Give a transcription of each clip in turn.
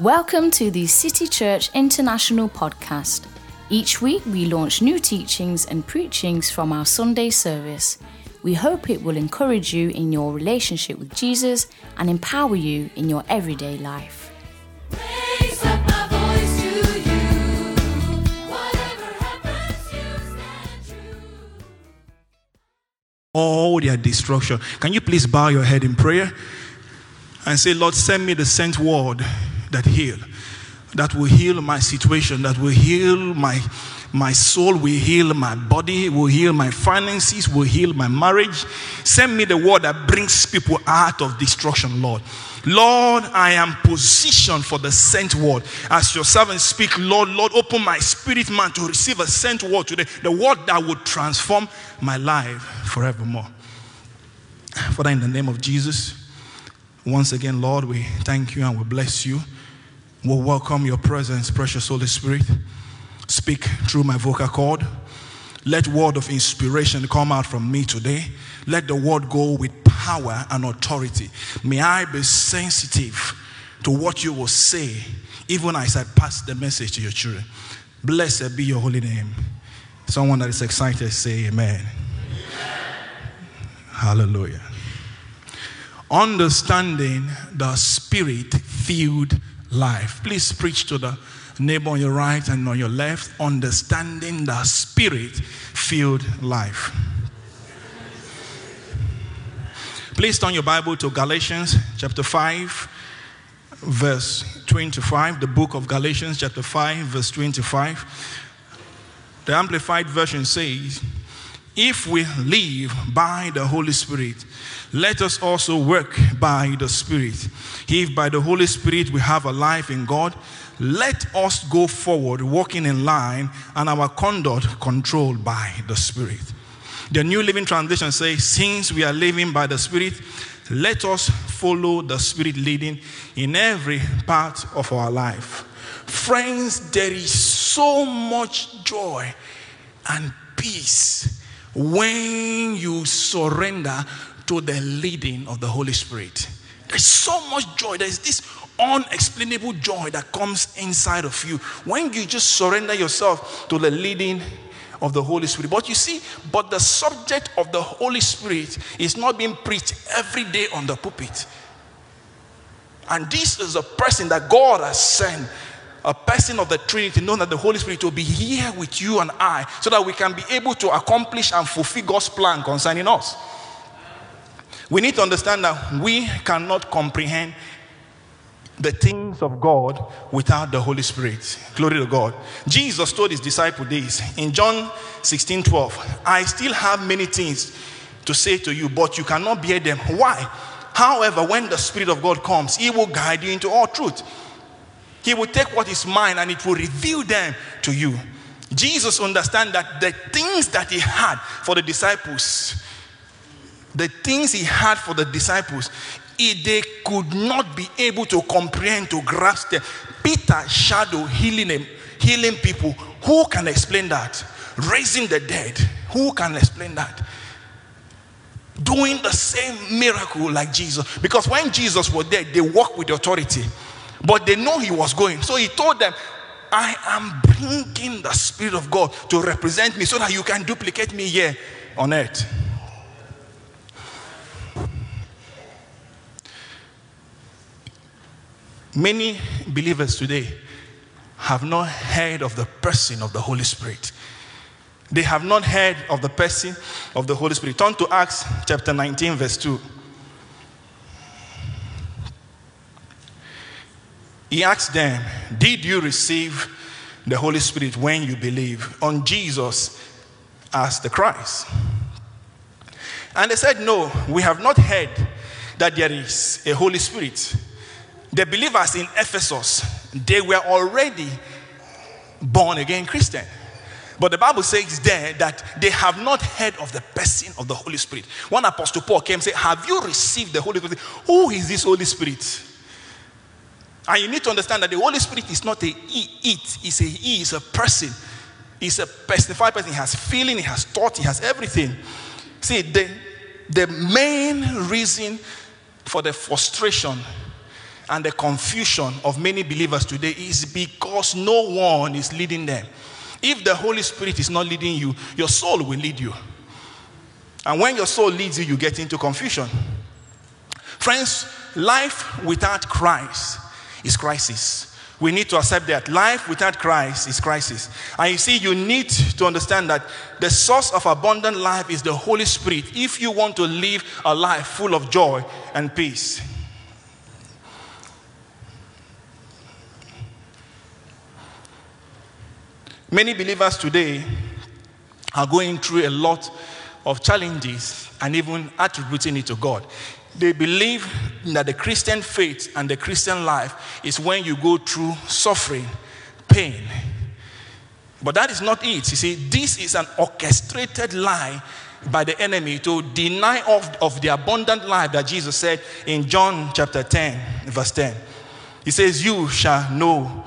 Welcome to the City Church International podcast. Each week we launch new teachings and preachings from our Sunday service. We hope it will encourage you in your relationship with Jesus and empower you in your everyday life. Raise up my voice to you. Whatever happens, you stand true. all their destruction. Can you please bow your head in prayer and say, Lord, send me the sent word that heal, that will heal my situation, that will heal my my soul, will heal my body, will heal my finances, will heal my marriage. Send me the word that brings people out of destruction, Lord. Lord, I am positioned for the sent word. As your servant speak, Lord, Lord, open my spirit man to receive a sent word today. The word that would transform my life forevermore. Father, in the name of Jesus, once again, Lord, we thank you and we bless you. We welcome your presence, precious Holy Spirit. Speak through my vocal cord. Let word of inspiration come out from me today. Let the word go with power and authority. May I be sensitive to what you will say, even as I pass the message to your children. Blessed be your holy name. Someone that is excited, say amen. Hallelujah. Understanding the spirit filled life. Please preach to the neighbor on your right and on your left. Understanding the spirit filled life. Please turn your Bible to Galatians chapter 5, verse 25. The book of Galatians, chapter 5, verse 25. The Amplified Version says, If we live by the Holy Spirit, let us also work by the Spirit. If by the Holy Spirit we have a life in God, let us go forward walking in line and our conduct controlled by the Spirit. The New Living Translation says, Since we are living by the Spirit, let us follow the Spirit leading in every part of our life. Friends, there is so much joy and peace when you surrender to the leading of the Holy Spirit. There's so much joy. There's this unexplainable joy that comes inside of you when you just surrender yourself to the leading of the Holy Spirit. But you see, but the subject of the Holy Spirit is not being preached every day on the pulpit. And this is a person that God has sent, a person of the Trinity, known as the Holy Spirit, will be here with you and I so that we can be able to accomplish and fulfill God's plan concerning us. We need to understand that we cannot comprehend the things of God without the Holy Spirit. Glory to God. Jesus told his disciple this in John 16 12. I still have many things to say to you, but you cannot bear them. Why? However, when the Spirit of God comes, He will guide you into all truth. He will take what is mine and it will reveal them to you. Jesus understand that the things that he had for the disciples, the things he had for the disciples, it, they could not be able to comprehend, to grasp them. Peter shadow healing them, healing people. Who can explain that? Raising the dead. Who can explain that? Doing the same miracle like Jesus. Because when Jesus was there, they walked with authority. But they know he was going. So he told them, I am bringing the Spirit of God to represent me so that you can duplicate me here on earth. Many believers today have not heard of the person of the Holy Spirit. They have not heard of the person of the Holy Spirit. Turn to Acts chapter 19, verse 2. He asked them, Did you receive the Holy Spirit when you believe on Jesus as the Christ? And they said, No, we have not heard that there is a Holy Spirit. The believers in Ephesus, they were already born again Christian. But the Bible says there that they have not heard of the person of the Holy Spirit. One apostle Paul came and said, Have you received the Holy Spirit? Who is this Holy Spirit? And you need to understand that the Holy Spirit is not a he, it, it's a he, is a person. He's a personified person. He has feeling, he has thought, he has everything. See, the, the main reason for the frustration and the confusion of many believers today is because no one is leading them. If the Holy Spirit is not leading you, your soul will lead you. And when your soul leads you, you get into confusion. Friends, life without Christ is crisis. We need to accept that life without Christ is crisis. And you see, you need to understand that the source of abundant life is the Holy Spirit if you want to live a life full of joy and peace. Many believers today are going through a lot of challenges and even attributing it to God. They believe that the Christian faith and the Christian life is when you go through suffering, pain. But that is not it. You see, this is an orchestrated lie by the enemy to deny of, of the abundant life that Jesus said in John chapter 10, verse 10. He says, You shall know.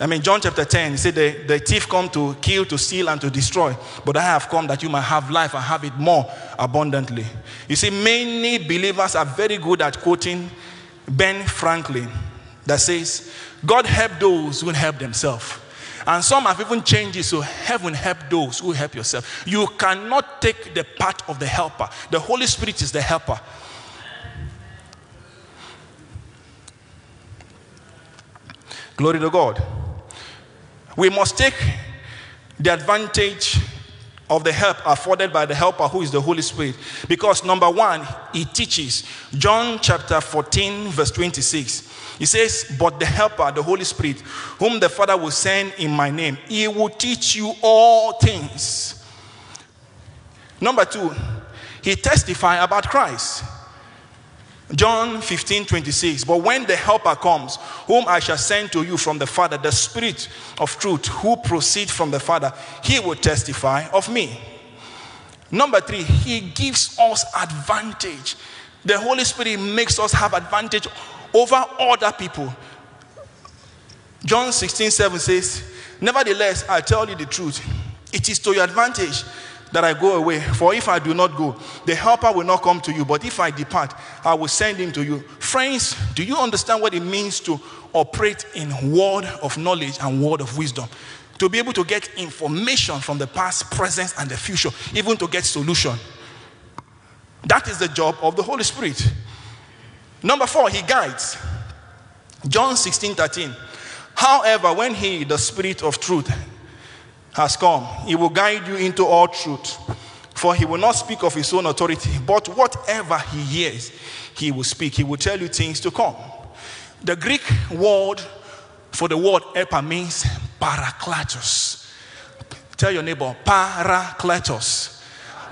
I mean, John chapter 10, he said, the, the thief come to kill, to steal, and to destroy. But I have come that you might have life and have it more abundantly. You see, many believers are very good at quoting Ben Franklin that says, God help those who help themselves. And some have even changed it so heaven help those who help yourself. You cannot take the part of the helper. The Holy Spirit is the helper. Glory to God. We must take the advantage of the help afforded by the helper who is the Holy Spirit. Because number one, he teaches. John chapter 14, verse 26. He says, But the helper, the Holy Spirit, whom the Father will send in my name, he will teach you all things. Number two, he testify about Christ. John 15, 26. But when the Helper comes, whom I shall send to you from the Father, the Spirit of truth, who proceeds from the Father, he will testify of me. Number three, he gives us advantage. The Holy Spirit makes us have advantage over other people. John 16, 7 says, Nevertheless, I tell you the truth. It is to your advantage that I go away. For if I do not go, the helper will not come to you. But if I depart, I will send him to you. Friends, do you understand what it means to operate in word of knowledge and word of wisdom? To be able to get information from the past, present, and the future, even to get solution. That is the job of the Holy Spirit. Number four, he guides. John 16, 13. However, when he, the Spirit of truth, has come, he will guide you into all truth. For he will not speak of his own authority, but whatever he hears, he will speak. He will tell you things to come. The Greek word for the word helper means parakletos. Tell your neighbor, parakletos.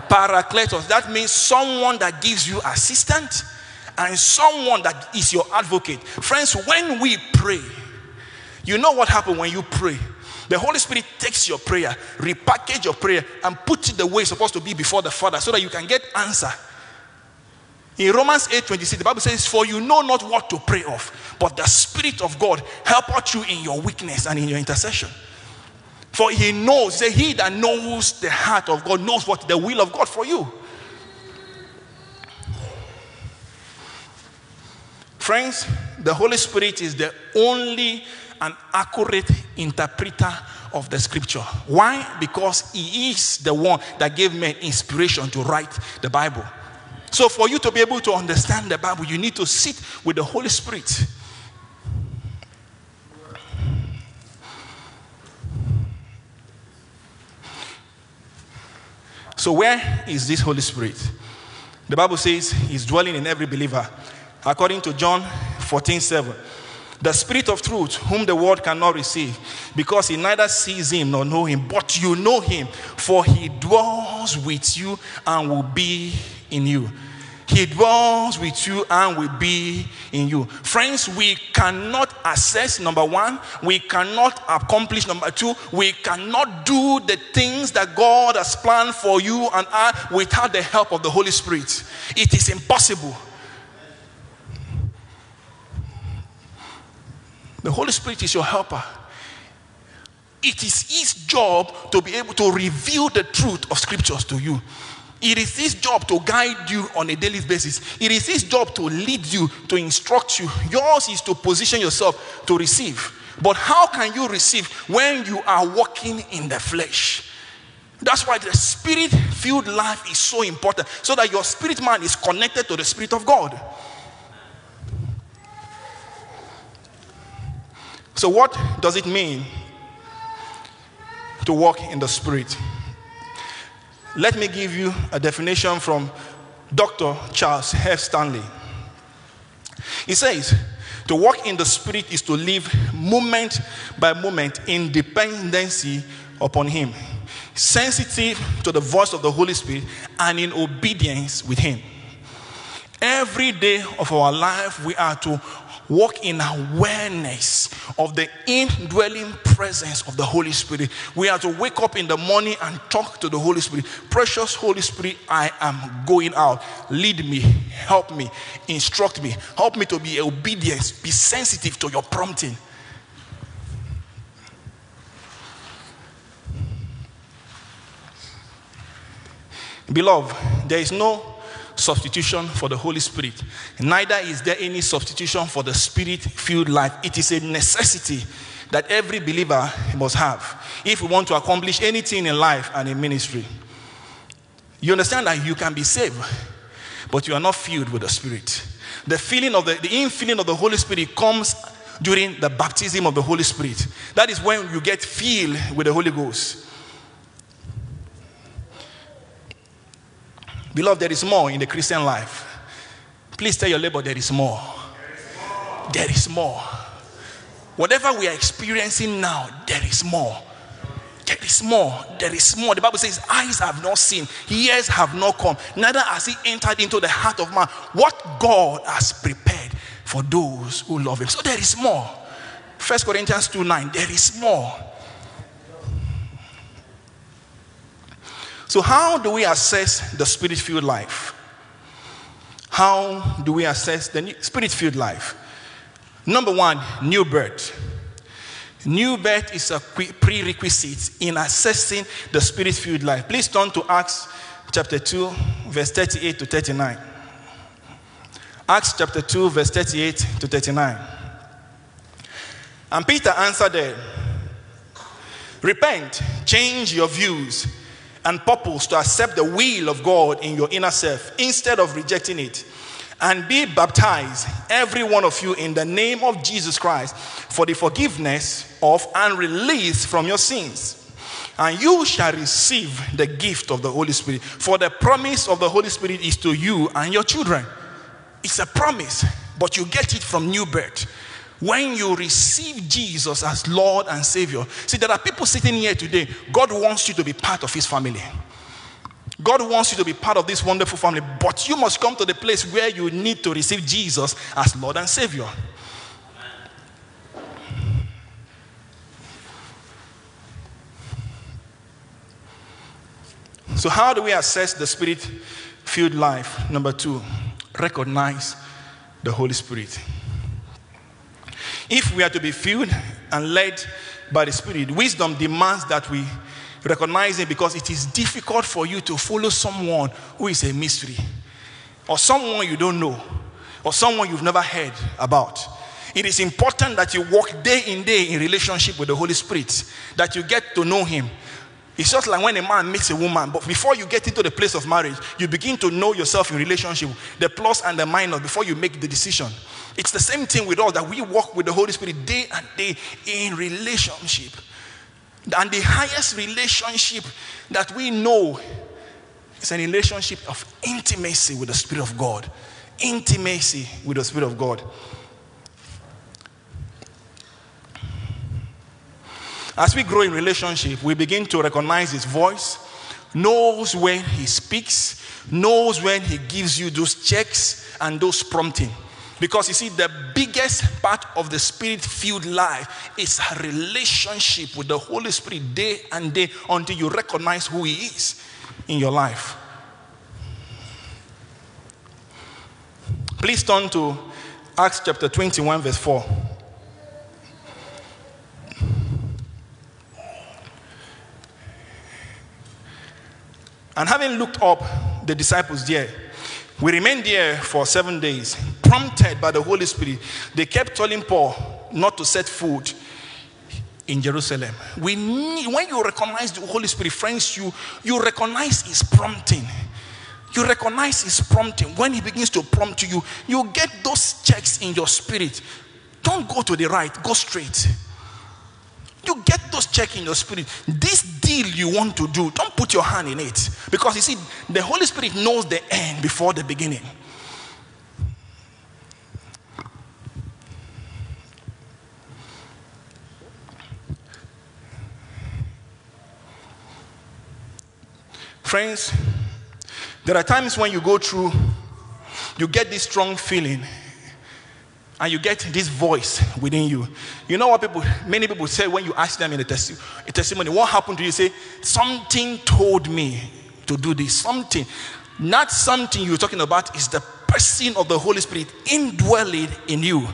Parakletos. That means someone that gives you assistance and someone that is your advocate. Friends, when we pray, you know what happens when you pray? The Holy Spirit takes your prayer, repackage your prayer, and puts it the way it's supposed to be before the Father so that you can get answer. In Romans 8 26, the Bible says, For you know not what to pray of, but the Spirit of God help you in your weakness and in your intercession. For he knows, say, he that knows the heart of God knows what the will of God for you. Friends, the Holy Spirit is the only and accurate interpreter of the scripture. Why? Because he is the one that gave men inspiration to write the Bible. So, for you to be able to understand the Bible, you need to sit with the Holy Spirit. So, where is this Holy Spirit? The Bible says he's dwelling in every believer. According to John 14 7. The Spirit of truth, whom the world cannot receive, because he neither sees him nor know him, but you know him, for he dwells with you and will be in you. He dwells with you and will be in you. Friends, we cannot assess, number one, we cannot accomplish, number two, we cannot do the things that God has planned for you and I without the help of the Holy Spirit. It is impossible. The Holy Spirit is your helper. It is his job to be able to reveal the truth of scriptures to you. It is his job to guide you on a daily basis. It is his job to lead you, to instruct you. Yours is to position yourself to receive. But how can you receive when you are walking in the flesh? That's why the spirit filled life is so important so that your spirit man is connected to the spirit of God. So, what does it mean to walk in the spirit? Let me give you a definition from Dr. Charles F. Stanley. He says, to walk in the spirit is to live moment by moment in dependency upon him, sensitive to the voice of the Holy Spirit, and in obedience with him. Every day of our life, we are to walk in awareness of the indwelling presence of the Holy Spirit. We are to wake up in the morning and talk to the Holy Spirit. Precious Holy Spirit, I am going out. Lead me, help me, instruct me, help me to be obedient, be sensitive to your prompting. Beloved, there is no substitution for the Holy Spirit. Neither is there any substitution for the spirit filled life. It is a necessity that every believer must have if we want to accomplish anything in life and in ministry. You understand that you can be saved, but you are not filled with the Spirit. The feeling of the, the infilling of the Holy Spirit comes during the baptism of the Holy Spirit. That is when you get filled with the Holy Ghost. Beloved, there is more in the Christian life. Please tell your neighbor there is more. There is more. Whatever we are experiencing now, there is more. There is more. There is more. The Bible says, Eyes have not seen, ears have not come, neither has he entered into the heart of man what God has prepared for those who love him. So there is more. First Corinthians 2 9, there is more. So, how do we assess the spirit filled life? How do we assess the spirit filled life? Number one, new birth. New birth is a prerequisite in assessing the spirit filled life. Please turn to Acts chapter 2, verse 38 to 39. Acts chapter 2, verse 38 to 39. And Peter answered them, Repent, change your views and purpose to accept the will of God in your inner self instead of rejecting it. And be baptized, every one of you, in the name of Jesus Christ for the forgiveness of and release from your sins. And you shall receive the gift of the Holy Spirit. For the promise of the Holy Spirit is to you and your children. It's a promise, but you get it from new birth. When you receive Jesus as Lord and Savior. See, there are people sitting here today. God wants you to be part of His family. God wants you to be part of this wonderful family, but you must come to the place where you need to receive Jesus as Lord and Savior. So, how do we assess the spirit filled life? Number two, recognize the Holy Spirit. If we are to be filled and led by the Spirit, wisdom demands that we recognize it because it is difficult for you to follow someone who is a mystery or someone you don't know or someone you've never heard about. It is important that you walk day in day in relationship with the Holy Spirit, that you get to know Him. It's just like when a man meets a woman, but before you get into the place of marriage, you begin to know yourself in relationship, the plus and the minus, before you make the decision. It's the same thing with us that we walk with the Holy Spirit day and day in relationship. And the highest relationship that we know is a relationship of intimacy with the Spirit of God. Intimacy with the Spirit of God. As we grow in relationship, we begin to recognize His voice, knows when He speaks, knows when He gives you those checks and those prompting. Because you see, the biggest part of the spirit filled life is a relationship with the Holy Spirit day and day until you recognize who He is in your life. Please turn to Acts chapter 21, verse 4. And having looked up, the disciples there. We remained there for seven days, prompted by the Holy Spirit. They kept telling Paul not to set foot in Jerusalem. We need, when you recognize the Holy Spirit, friends, you, you recognize his prompting. You recognize his prompting. When he begins to prompt you, you get those checks in your spirit. Don't go to the right, go straight. You get those checks in your spirit. This deal you want to do, don't put your hand in it. Because you see, the Holy Spirit knows the end before the beginning. Friends, there are times when you go through, you get this strong feeling, and you get this voice within you. You know what people, many people say when you ask them in a, testi- a testimony, what happened to you? Say, something told me to do this. Something. Not something you're talking about is the person of the Holy Spirit indwelling in you.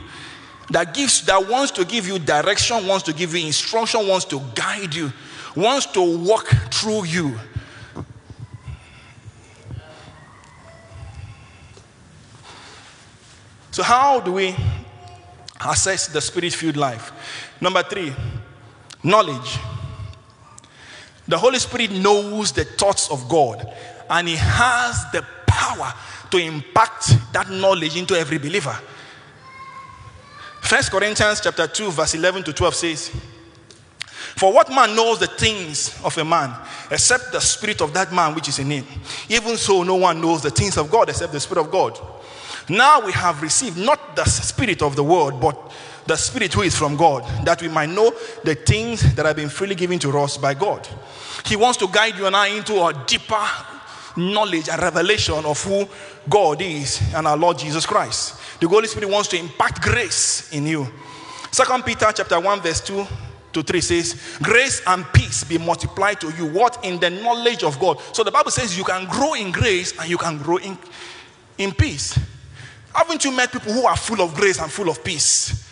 That gives, that wants to give you direction, wants to give you instruction, wants to guide you, wants to walk through you. So, how do we assess the spirit filled life? Number three, knowledge. The Holy Spirit knows the thoughts of God and He has the power to impact that knowledge into every believer. First Corinthians chapter 2, verse 11 to 12 says, For what man knows the things of a man except the spirit of that man which is in him? Even so, no one knows the things of God except the spirit of God. Now we have received not the spirit of the world, but the spirit who is from God, that we might know the things that have been freely given to us by God. He wants to guide you and I into a deeper knowledge and revelation of who God is and our Lord Jesus Christ. The Holy Spirit wants to impart grace in you. Second Peter chapter 1, verse 2 to 3 says, Grace and peace be multiplied to you. What? In the knowledge of God. So the Bible says you can grow in grace and you can grow in, in peace. Haven't you met people who are full of grace and full of peace?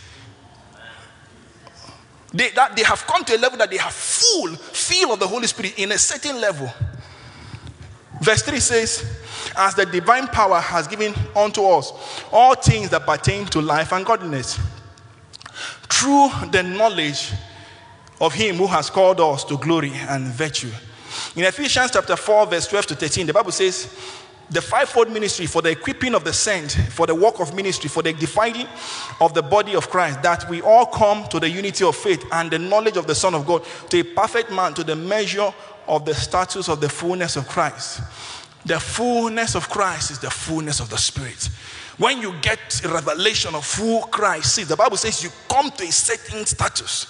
They, that they have come to a level that they have full feel of the Holy Spirit in a certain level. Verse 3 says, As the divine power has given unto us all things that pertain to life and godliness, through the knowledge of him who has called us to glory and virtue. In Ephesians chapter 4, verse 12 to 13, the Bible says, the fivefold ministry for the equipping of the saint, for the work of ministry, for the defining of the body of Christ, that we all come to the unity of faith and the knowledge of the Son of God, to a perfect man, to the measure of the status of the fullness of Christ. The fullness of Christ is the fullness of the Spirit. When you get a revelation of who Christ is, the Bible says you come to a certain status.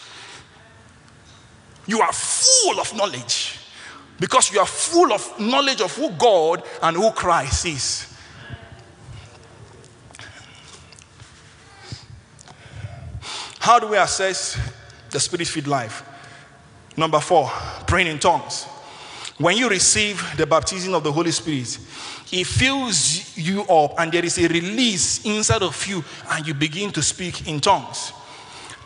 You are full of knowledge because you are full of knowledge of who God and who Christ is. How do we assess the spirit filled life? Number four, praying in tongues. When you receive the baptism of the Holy Spirit, it fills you up and there is a release inside of you, and you begin to speak in tongues.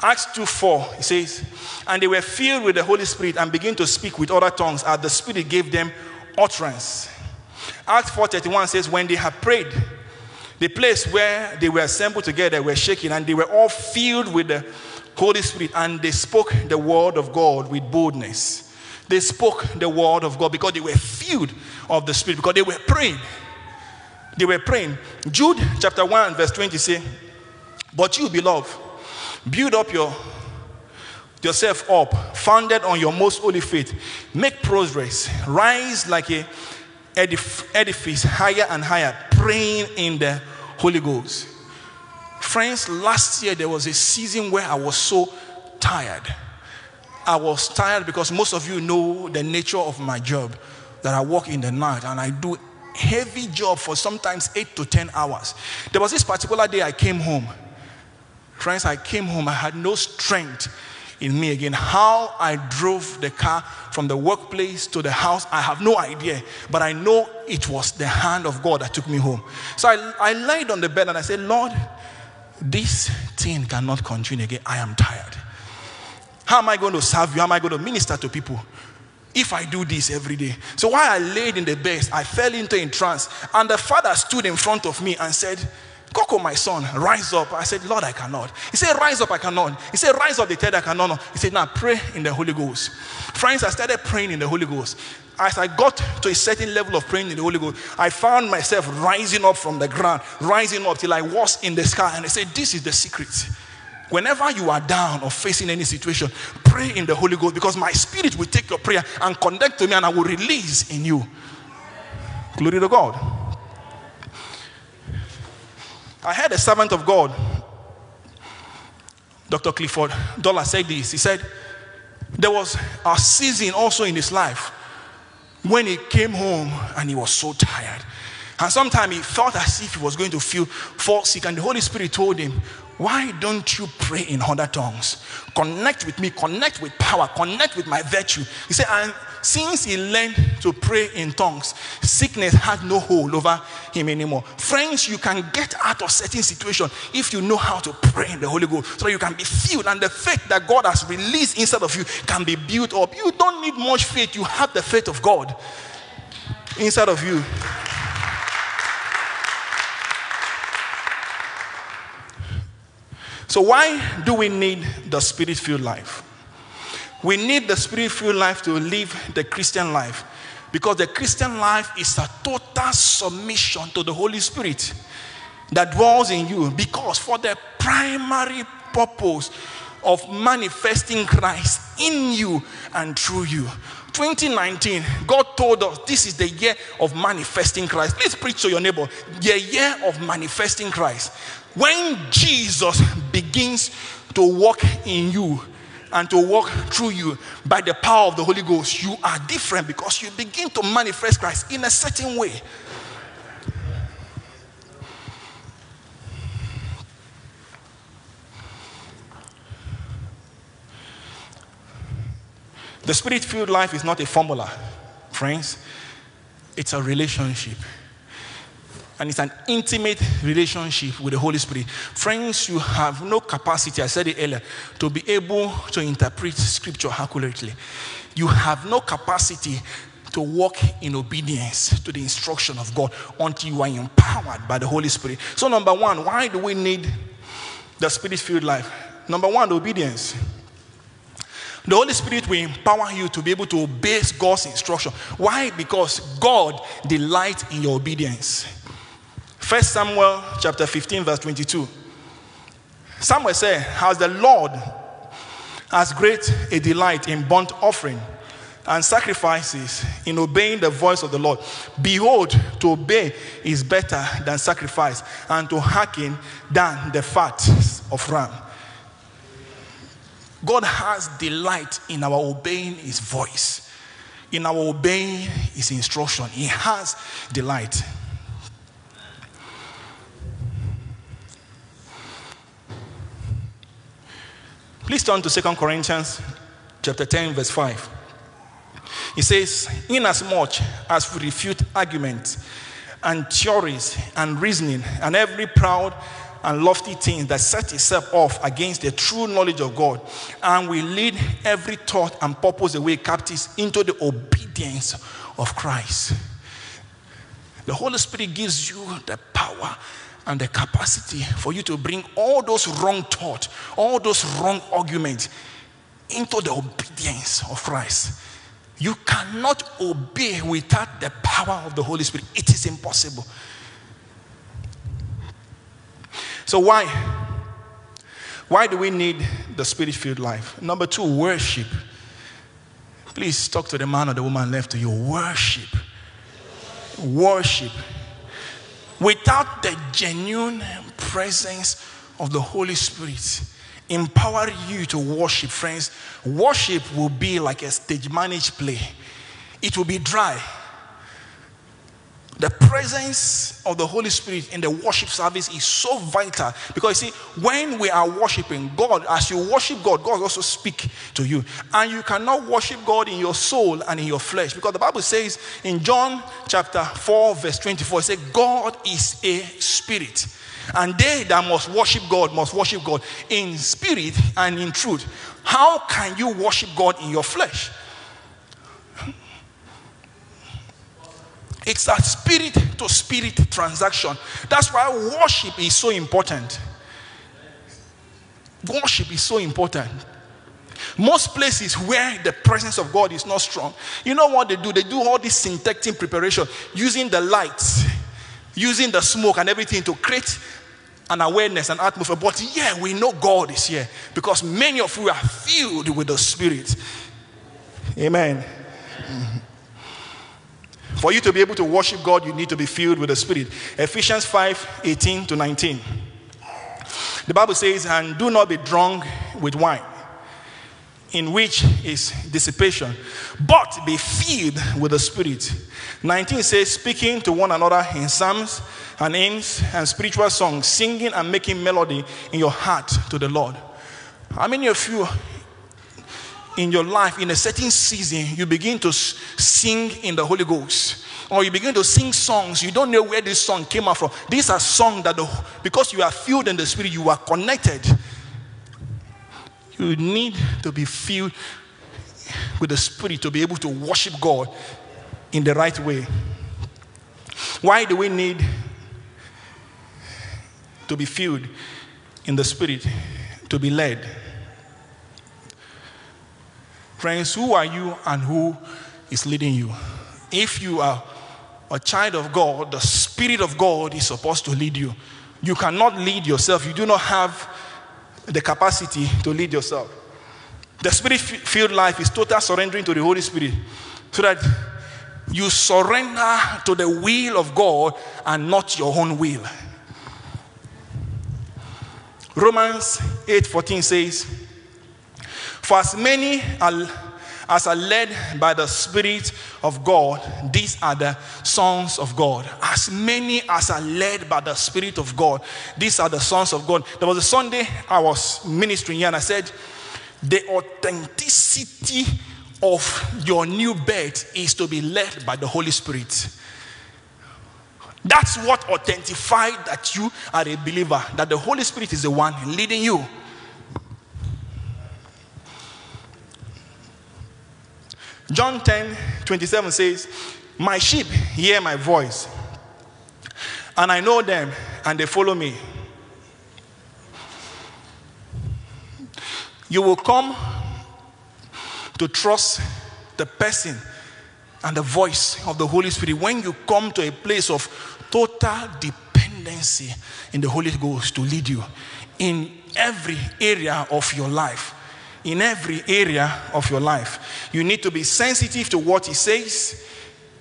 Acts 2 4, it says, And they were filled with the Holy Spirit and began to speak with other tongues as the Spirit gave them utterance. Acts 4 31 says, When they had prayed, the place where they were assembled together were shaking, and they were all filled with the Holy Spirit, and they spoke the word of God with boldness. They spoke the word of God because they were filled of the Spirit, because they were praying. They were praying. Jude chapter 1, verse 20 say, But you, beloved, build up your yourself up, founded on your most holy faith. Make progress, rise like a edif- edifice higher and higher, praying in the Holy Ghost. Friends, last year there was a season where I was so tired. I was tired because most of you know the nature of my job that I work in the night and I do heavy job for sometimes 8 to 10 hours. There was this particular day I came home. Friends, I came home, I had no strength in me again. How I drove the car from the workplace to the house, I have no idea. But I know it was the hand of God that took me home. So I, I laid on the bed and I said, Lord, this thing cannot continue again. I am tired. How am I going to serve you? How am I going to minister to people? if I do this every day. So while I laid in the bed, I fell into a trance, and the father stood in front of me and said, Coco, my son, rise up. I said, Lord, I cannot. He said, Rise up, I cannot. He said, Rise up, the third, I cannot. He said, Now pray in the Holy Ghost. Friends, I started praying in the Holy Ghost. As I got to a certain level of praying in the Holy Ghost, I found myself rising up from the ground, rising up till I was in the sky. And I said, This is the secret. Whenever you are down or facing any situation, pray in the Holy Ghost because my spirit will take your prayer and connect to me and I will release in you. Glory to God. I heard a servant of God, Dr. Creflo Dollar, said this. He said, There was a season also in his life when he came home and he was so tired. And sometimes he felt as if he was going to feel fall sick. And the Holy Spirit told him, Why don't you pray in other tongues? Connect with me, connect with power, connect with my virtue. He said, And since he learned to pray in tongues, sickness had no hold over him anymore. Friends, you can get out of certain situation if you know how to pray in the Holy Ghost, so you can be filled, and the faith that God has released inside of you can be built up. You don't need much faith; you have the faith of God inside of you. So, why do we need the spirit filled life? We need the spirit filled life to live the Christian life because the Christian life is a total submission to the Holy Spirit that dwells in you. Because for the primary purpose of manifesting Christ in you and through you. 2019, God told us this is the year of manifesting Christ. Please preach to your neighbor the year of manifesting Christ. When Jesus begins to walk in you and to walk through you by the power of the Holy Ghost, you are different because you begin to manifest Christ in a certain way. The spirit filled life is not a formula, friends. It's a relationship. And it's an intimate relationship with the Holy Spirit. Friends, you have no capacity, I said it earlier, to be able to interpret scripture accurately. You have no capacity to walk in obedience to the instruction of God until you are empowered by the Holy Spirit. So, number one, why do we need the spirit filled life? Number one, obedience. The Holy Spirit will empower you to be able to obey God's instruction. Why? Because God delights in your obedience. First Samuel chapter 15, verse 22. Samuel said, Has the Lord as great a delight in burnt offering and sacrifices in obeying the voice of the Lord. Behold, to obey is better than sacrifice, and to hearken than the fat of ram. God has delight in our obeying His voice, in our obeying His instruction. He has delight. Please turn to 2 Corinthians chapter 10, verse 5. He says, Inasmuch as we refute arguments and theories and reasoning and every proud and lofty thing that sets itself off against the true knowledge of God, and we lead every thought and purpose away captives into the obedience of Christ. The Holy Spirit gives you the power and the capacity for you to bring all those wrong thoughts, all those wrong arguments into the obedience of Christ. You cannot obey without the power of the Holy Spirit. It is impossible. So, why? Why do we need the spirit filled life? Number two, worship. Please talk to the man or the woman left to you. Worship. Worship. Without the genuine presence of the Holy Spirit empowering you to worship, friends, worship will be like a stage managed play, it will be dry. The presence of the Holy Spirit in the worship service is so vital because you see, when we are worshiping God, as you worship God, God also speak to you. And you cannot worship God in your soul and in your flesh because the Bible says in John chapter 4, verse 24, it says, God is a spirit. And they that must worship God must worship God in spirit and in truth. How can you worship God in your flesh? It's a spirit to spirit transaction. That's why worship is so important. Worship is so important. Most places where the presence of God is not strong, you know what they do? They do all this synthetic preparation using the lights, using the smoke and everything to create an awareness, an atmosphere. But yeah, we know God is here because many of you are filled with the Spirit. Amen. For you to be able to worship God, you need to be filled with the Spirit. Ephesians 5 18 to 19. The Bible says, And do not be drunk with wine, in which is dissipation, but be filled with the Spirit. 19 says, Speaking to one another in psalms and hymns and spiritual songs, singing and making melody in your heart to the Lord. How many of you in your life, in a certain season, you begin to sing in the Holy Ghost. Or you begin to sing songs, you don't know where this song came out from. These are songs that, the, because you are filled in the Spirit, you are connected. You need to be filled with the Spirit to be able to worship God in the right way. Why do we need to be filled in the Spirit to be led? Friends, who are you and who is leading you? If you are a child of God, the Spirit of God is supposed to lead you. You cannot lead yourself. You do not have the capacity to lead yourself. The spirit filled life is total surrendering to the Holy Spirit so that you surrender to the will of God and not your own will. Romans 8:14 says, For as many as are led by the Spirit of God, these are the sons of God. As many as are led by the Spirit of God, these are the sons of God. There was a Sunday I was ministering here and I said, The authenticity of your new birth is to be led by the Holy Spirit. That's what authentified that you are a believer, that the Holy Spirit is the one leading you. John 10 27 says, My sheep hear my voice, and I know them, and they follow me. You will come to trust the person and the voice of the Holy Spirit when you come to a place of total dependency in the Holy Ghost to lead you in every area of your life. In every area of your life, you need to be sensitive to what He says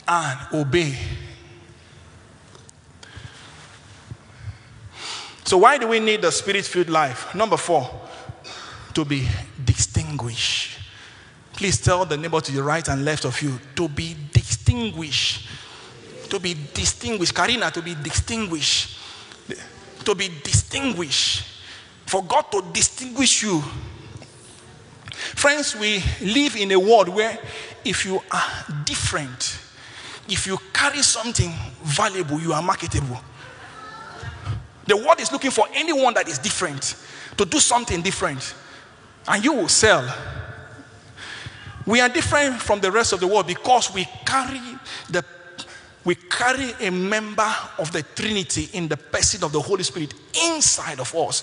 and obey. So, why do we need the spirit filled life? Number four, to be distinguished. Please tell the neighbor to the right and left of you to be distinguished. To be distinguished. Karina, to be distinguished. To be distinguished. For God to distinguish you. Friends, we live in a world where if you are different, if you carry something valuable, you are marketable. The world is looking for anyone that is different to do something different, and you will sell. We are different from the rest of the world because we carry the we carry a member of the Trinity in the person of the Holy Spirit inside of us.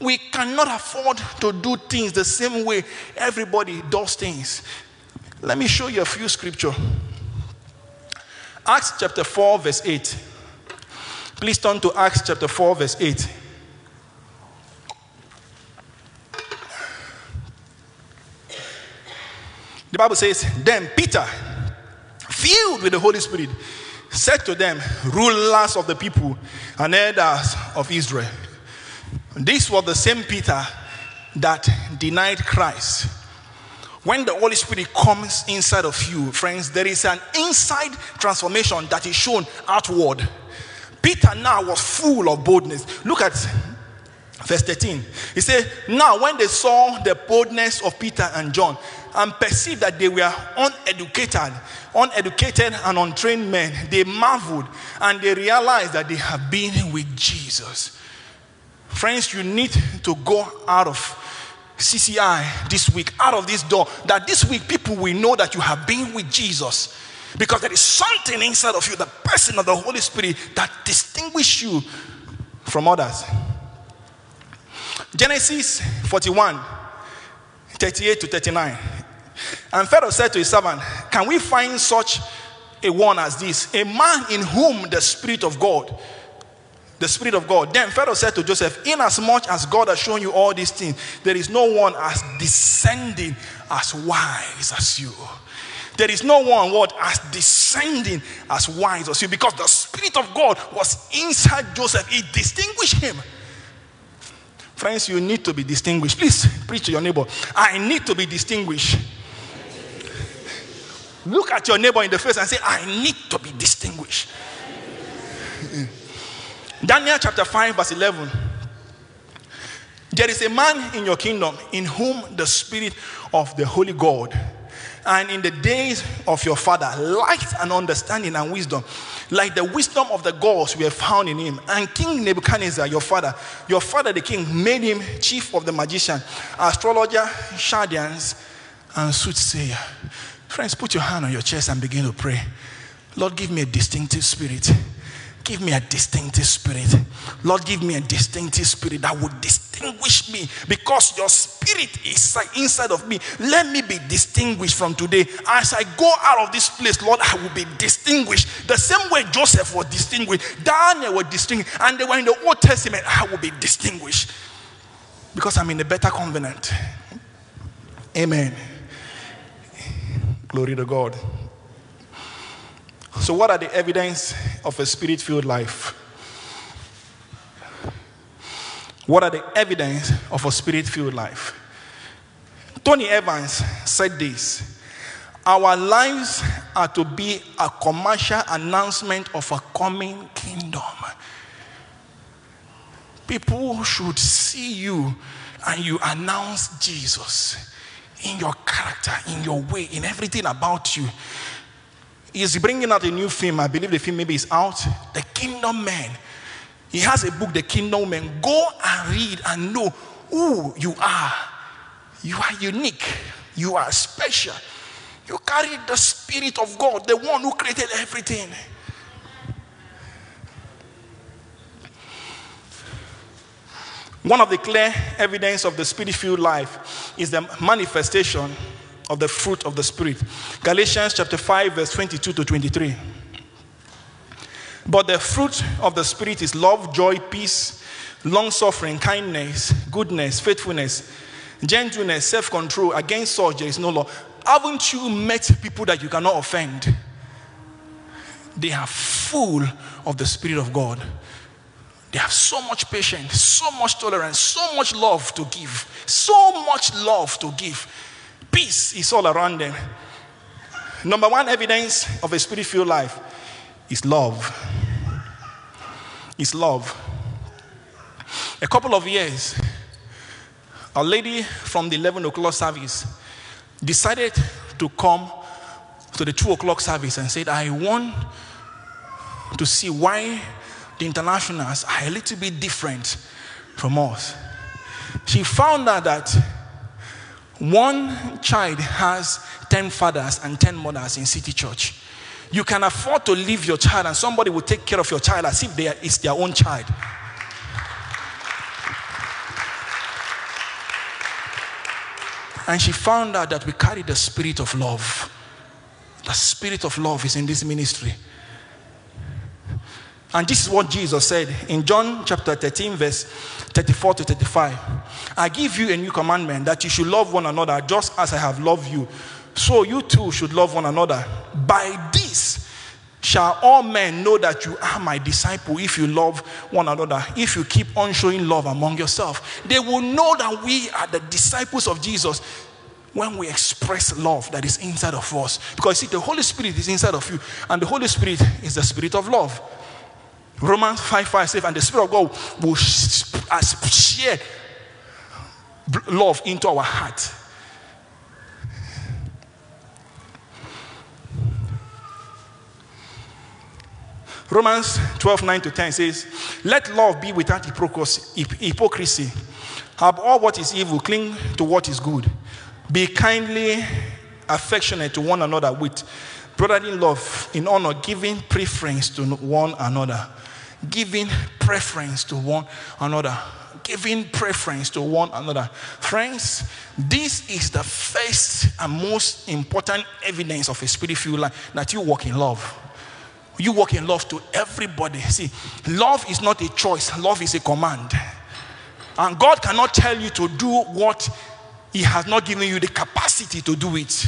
We cannot afford to do things the same way everybody does things. Let me show you a few scripture. Acts chapter 4 verse 8. Please turn to Acts chapter 4 verse 8. The Bible says, Then Peter, filled with the Holy Spirit, said to them, Rulers of the people and elders of Israel. This was the same Peter that denied Christ. When the Holy Spirit comes inside of you, friends, there is an inside transformation that is shown outward. Peter now was full of boldness. Look at verse 13. He said, Now, when they saw the boldness of Peter and John and perceived that they were uneducated, uneducated and untrained men, they marveled and they realized that they have been with Jesus. Friends, you need to go out of CCI this week, out of this door, that this week people will know that you have been with Jesus. Because there is something inside of you, the person of the Holy Spirit, that distinguishes you from others. Genesis 41, 38 to 39. And Pharaoh said to his servant, Can we find such a one as this? A man in whom the Spirit of God, the Spirit of God. Then Pharaoh said to Joseph, Inasmuch as God has shown you all these things, there is no one as descending as wise as you. There is no one what as descending as wise as you because the Spirit of God was inside Joseph. It distinguished him. Friends, you need to be distinguished. Please preach to your neighbor. I need to be distinguished. Look at your neighbor in the face and say, I need to be distinguished. Daniel chapter 5, verse 11. There is a man in your kingdom in whom the spirit of the Holy God, and in the days of your father, light and understanding and wisdom, like the wisdom of the gods we have found in him. And King Nebuchadnezzar, your father, your father the king, made him chief of the magician, astrologer, Chaldeans, and soothsayer. Friends, put your hand on your chest and begin to pray. Lord, give me a distinctive spirit. Give me a distinctive spirit. Lord, give me a distinctive spirit that would distinguish me because your spirit is inside of me. Let me be distinguished from today. As I go out of this place, Lord, I will be distinguished. The same way Joseph was distinguished, Daniel was distinguished, and they were in the Old Testament. I will be distinguished because I'm in a better covenant. Amen. Glory to God. So, what are the evidence of a spirit filled life? What are the evidence of a spirit filled life? Tony Evans said this Our lives are to be a commercial announcement of a coming kingdom. People should see you and you announce Jesus in your character, in your way, in everything about you. He's bringing out a new film. I believe the film maybe is out. The Kingdom Man. He has a book, The Kingdom Man. Go and read and know who you are. You are unique. You are special. You carry the Spirit of God, the one who created everything. One of the clear evidence of the spirit filled life is the manifestation of the fruit of the Spirit. Galatians chapter 5, verse 22 to 23. But the fruit of the Spirit is love, joy, peace, long suffering, kindness, goodness, faithfulness, gentleness, self control. Against such there is no law. Haven't you met people that you cannot offend? They are full of the Spirit of God. They have so much patience, so much tolerance, so much love to give, so much love to give. Peace is all around them. Number one evidence of a spirit filled life is love. Is love. A couple of years, a lady from the 11 o'clock service decided to come to the 2 o'clock service and said, I want to see why the internationals are a little bit different from us. She found out that one child has 10 fathers and 10 mothers in City Church. You can afford to leave your child, and somebody will take care of your child as if they are, it's their own child. And she found out that we carry the spirit of love. The spirit of love is in this ministry. And this is what Jesus said in John chapter 13, verse 34 to 35. I give you a new commandment that you should love one another just as I have loved you. So you too should love one another. By this shall all men know that you are my disciple if you love one another, if you keep on showing love among yourself. They will know that we are the disciples of Jesus when we express love that is inside of us. Because see, the Holy Spirit is inside of you, and the Holy Spirit is the spirit of love. Romans 5 5 says, and the Spirit of God will share love into our heart. Romans 12 9 to 10 says, Let love be without hypocrisy. hyp- hypocrisy. Abhor what is evil, cling to what is good. Be kindly affectionate to one another with Brotherly love in honor, giving preference to one another. Giving preference to one another. Giving preference to one another. Friends, this is the first and most important evidence of a spirit filled life that you walk in love. You walk in love to everybody. See, love is not a choice, love is a command. And God cannot tell you to do what He has not given you the capacity to do it.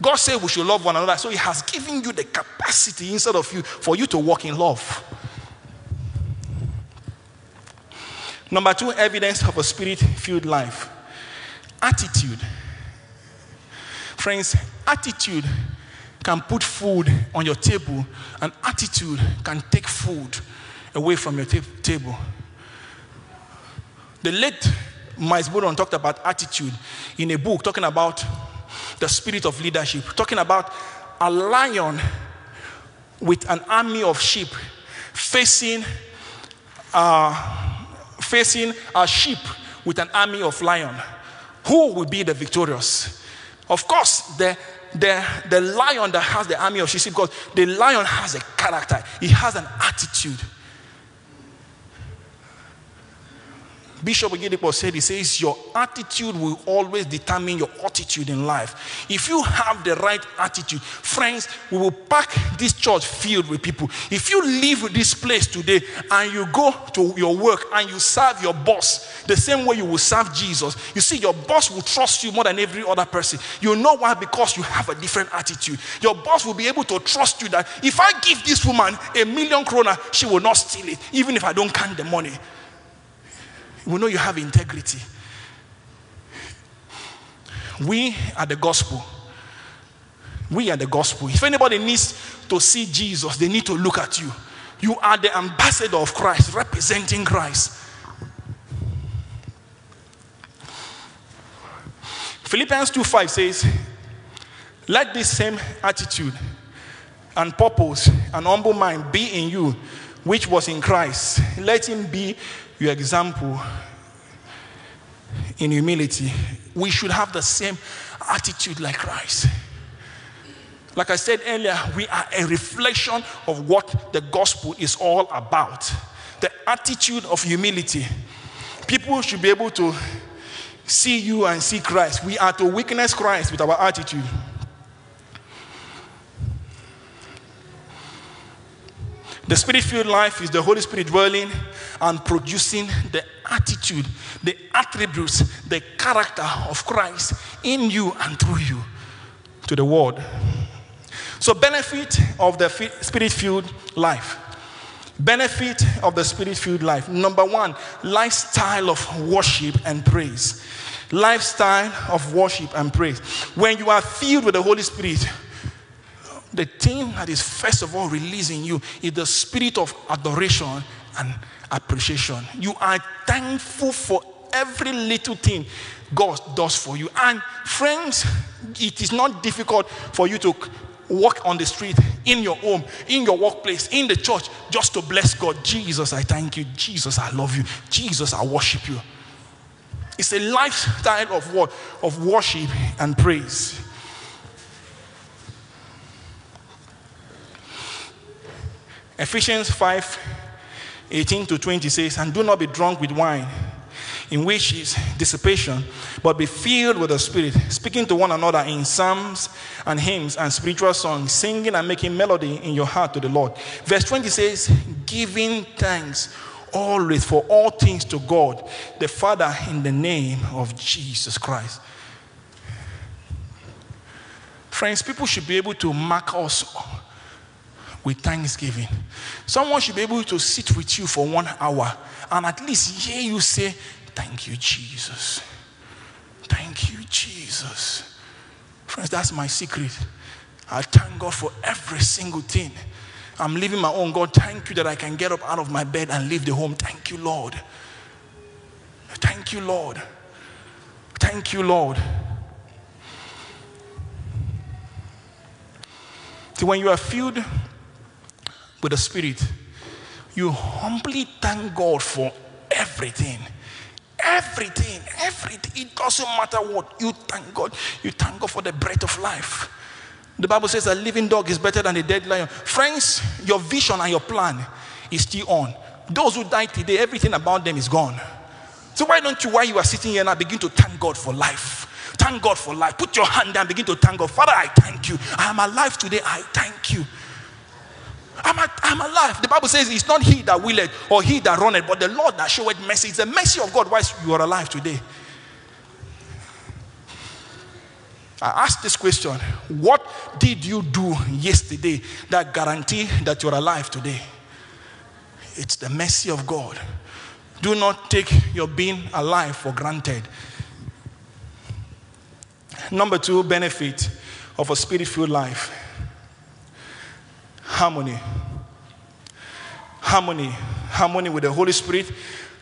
God said we should love one another, so He has given you the capacity inside of you for you to walk in love. Number two, evidence of a spirit filled life attitude. Friends, attitude can put food on your table, and attitude can take food away from your ta- table. The late Myles Munroe talked about attitude in a book talking about the spirit of leadership, talking about a lion with an army of sheep facing uh, facing a sheep with an army of lion. Who will be the victorious? Of course, the, the, the lion that has the army of sheep, because the lion has a character, he has an attitude. Bishop Oyedepo said, he says, your attitude will always determine your attitude in life. If you have the right attitude, friends, we will pack this church filled with people. If you leave this place today and you go to your work and you serve your boss the same way you will serve Jesus, you see, your boss will trust you more than every other person. You know why? Because you have a different attitude. Your boss will be able to trust you that if I give this woman a million kroner, she will not steal it, even if I don't count the money we know you have integrity. We are the gospel. We are the gospel. If anybody needs to see Jesus, they need to look at you. You are the ambassador of Christ, representing Christ. Philippians 2 5 says, Let this same attitude and purpose and humble mind be in you, which was in Christ. Let him be your example in humility. We should have the same attitude like Christ. Like I said earlier, we are a reflection of what the gospel is all about the attitude of humility. People should be able to see you and see Christ. We are to witness Christ with our attitude. The spirit filled life is the Holy Spirit dwelling and producing the attitude, the attributes, the character of Christ in you and through you to the world. So, benefit of the spirit filled life. Benefit of the spirit filled life. Number one, lifestyle of worship and praise. Lifestyle of worship and praise. When you are filled with the Holy Spirit, the thing that is first of all releasing you is the spirit of adoration and appreciation. You are thankful for every little thing God does for you. And friends, it is not difficult for you to walk on the street, in your home, in your workplace, in the church, just to bless God. Jesus, I thank you. Jesus, I love you. Jesus, I worship you. It's a lifestyle of what? Of worship and praise. Ephesians 5 18 to 20 says, And do not be drunk with wine, in which is dissipation, but be filled with the Spirit, speaking to one another in psalms and hymns and spiritual songs, singing and making melody in your heart to the Lord. Verse 20 says, Giving thanks always for all things to God, the Father, in the name of Jesus Christ. Friends, people should be able to mark us with thanksgiving. Someone should be able to sit with you for one hour and at least hear you say, Thank you, Jesus. Thank you, Jesus. Friends, that's my secret. I thank God for every single thing. I'm living my own. God, thank you that I can get up out of my bed and leave the home. Thank you, Lord. Thank you, Lord. Thank you, Lord. See, when you are filled with the Spirit, you humbly thank God for everything. Everything, everything. It doesn't matter what. You thank God. You thank God for the breath of life. The Bible says a living dog is better than a dead lion. Friends, your vision and your plan is still on. Those who died today, everything about them is gone. So why don't you, while you are sitting here now, begin to thank God for life? Thank God for life. Put your hand down, begin to thank God. Father, I thank you. I am alive today. I thank you. I'm, a, I'm alive. The Bible says it's not he that willeth or he that runneth, but the Lord that showeth mercy. It's the mercy of God why you are alive today. I asked this question What did you do yesterday that guarantee that you're alive today? It's the mercy of God. Do not take your being alive for granted. Number two benefit of a spirit filled life harmony. Harmony. Harmony with the Holy Spirit,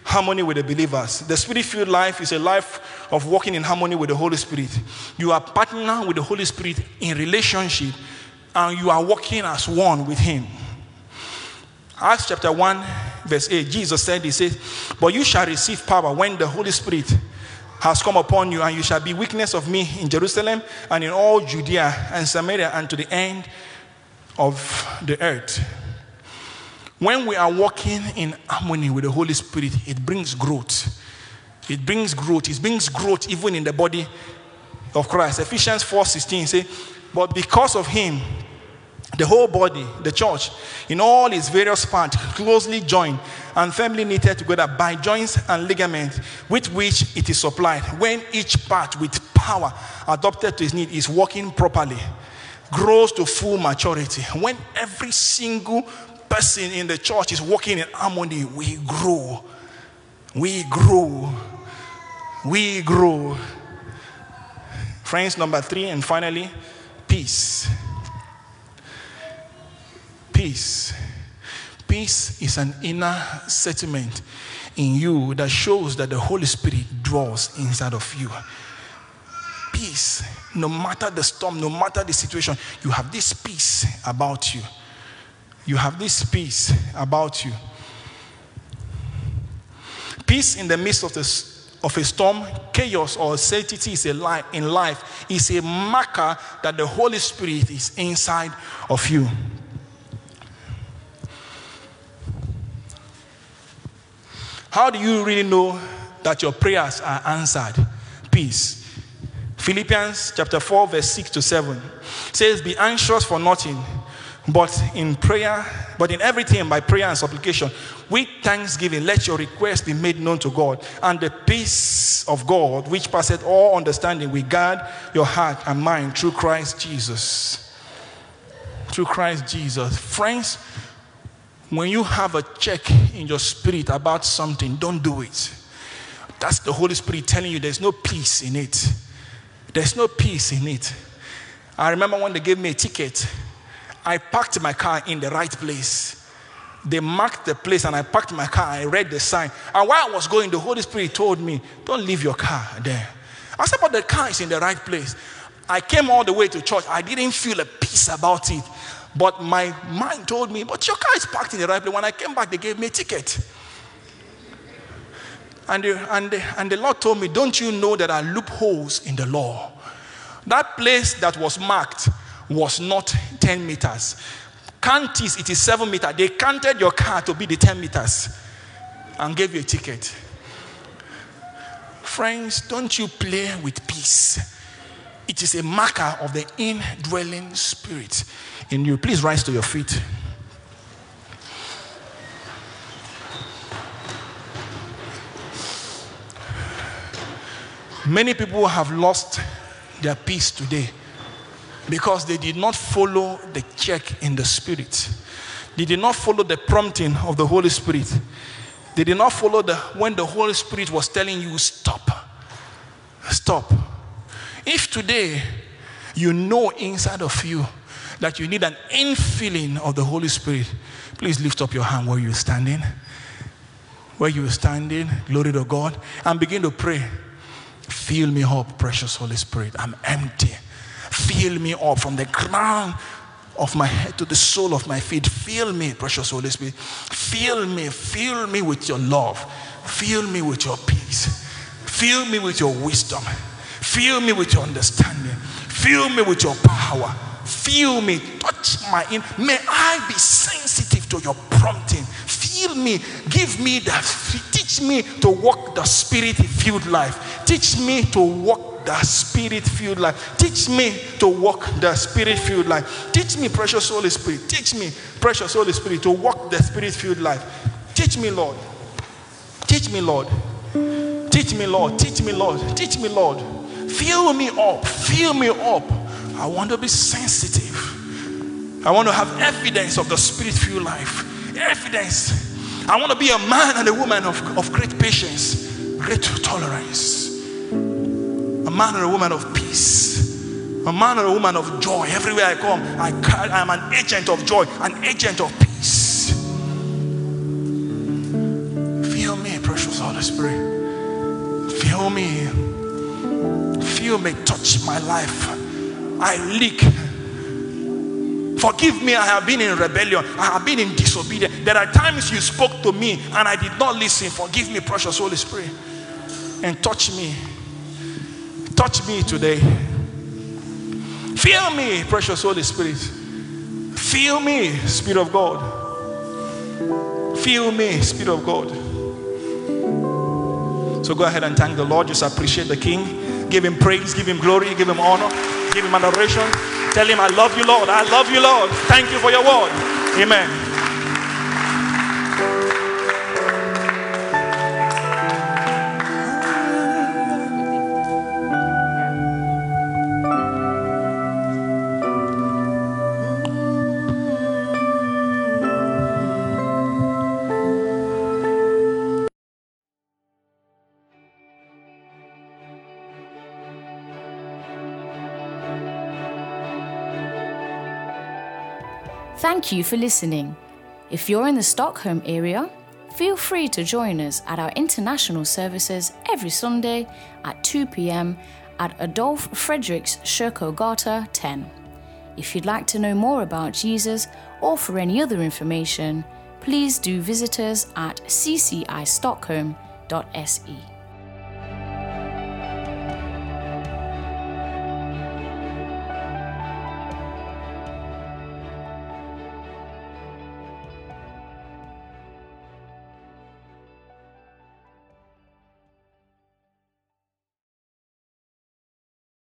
harmony with the believers. The spirit filled life is a life of walking in harmony with the Holy Spirit. You are partner with the Holy Spirit in relationship and you are walking as one with Him. Acts chapter 1, verse 8, Jesus said, He said, But you shall receive power when the Holy Spirit has come upon you, and you shall be witness of me in Jerusalem and in all Judea and Samaria and to the end of the earth. When we are walking in harmony with the Holy Spirit, it brings growth. It brings growth. It brings growth even in the body of Christ. Ephesians 4:16 say, But because of him, the whole body, the church, in all its various parts, closely joined and firmly knitted together by joints and ligaments with which it is supplied. When each part with power adopted to its need is working properly, grows to full maturity. When every single person in the church is working in harmony, we grow. We grow. We grow. Friends, number three, and finally, peace. Peace. Peace is an inner settlement in you that shows that the Holy Spirit dwells inside of you. Peace. No matter the storm, no matter the situation, you have this peace about you. You have this peace about you. Peace in the midst of, the, of a storm, chaos, or uncertainty is a li- in life is a marker that the Holy Spirit is inside of you. How do you really know that your prayers are answered? Peace. Philippians chapter 4, verse 6 to 7 says, Be anxious for nothing, but in prayer, but in everything by prayer and supplication, with thanksgiving, let your requests be made known to God. And the peace of God, which passeth all understanding, will guard your heart and mind through Christ Jesus. Through Christ Jesus. Friends, when you have a check in your spirit about something, don't do it. That's the Holy Spirit telling you there's no peace in it. There's no peace in it. I remember when they gave me a ticket, I parked my car in the right place. They marked the place and I parked my car. I read the sign. And while I was going, the Holy Spirit told me, Don't leave your car there. I said, But the car is in the right place. I came all the way to church. I didn't feel a peace about it. But my mind told me, But your car is parked in the right place. When I came back, they gave me a ticket. And the, and, the, and the Lord told me, Don't you know there are loopholes in the law? That place that was marked was not 10 meters. Count it, it is 7 meters. They counted your car to be the 10 meters and gave you a ticket. Friends, don't you play with peace. It is a marker of the indwelling spirit in you. Please rise to your feet. Many people have lost their peace today because they did not follow the check in the spirit. They did not follow the prompting of the Holy Spirit. They did not follow the when the Holy Spirit was telling you stop. Stop. If today you know inside of you that you need an infilling of the Holy Spirit, please lift up your hand where you're standing. Where you're standing, glory to God, and begin to pray. Fill me up, precious Holy Spirit. I'm empty. Fill me up from the crown of my head to the sole of my feet. Fill me, precious Holy Spirit. Fill me, fill me with your love. Fill me with your peace. Fill me with your wisdom. Fill me with your understanding. Fill me with your power. Feel me. Touch my in. May I be sensitive to your prompting. Feel me. Give me that. Teach me to walk the spirit filled life. Teach me to walk the spirit filled life. Teach me to walk the spirit filled life. Teach me, precious Holy Spirit. Teach me, precious Holy Spirit, to walk the spirit filled life. Teach me, Lord. Teach me, Lord. Teach me, Lord. Teach me, Lord. Teach me, Lord. Fill me up. Fill me up. I want to be sensitive. I want to have evidence of the spirit filled life. Evidence. I want to be a man and a woman of, of great patience, great tolerance. A man and a woman of peace. A man and a woman of joy. Everywhere I come, I, I am an agent of joy, an agent of peace. Feel me, precious Holy Spirit. Feel me. Feel me. Touch my life. I leak. Forgive me, I have been in rebellion. I have been in disobedience. There are times you spoke to me and I did not listen. Forgive me, precious Holy Spirit. And touch me. Touch me today. Feel me, precious Holy Spirit. Feel me, Spirit of God. Feel me, Spirit of God. So go ahead and thank the Lord. Just appreciate the King. Give him praise, give him glory, give him honor, give him adoration. Tell him, I love you, Lord. I love you, Lord. Thank you for your word. Amen. Thank you for listening. If you're in the Stockholm area, feel free to join us at our international services every Sunday at 2 pm at Adolf Fredriks Kyrkogata 10. If you'd like to know more about Jesus or for any other information, please do visit us at ccistockholm.se.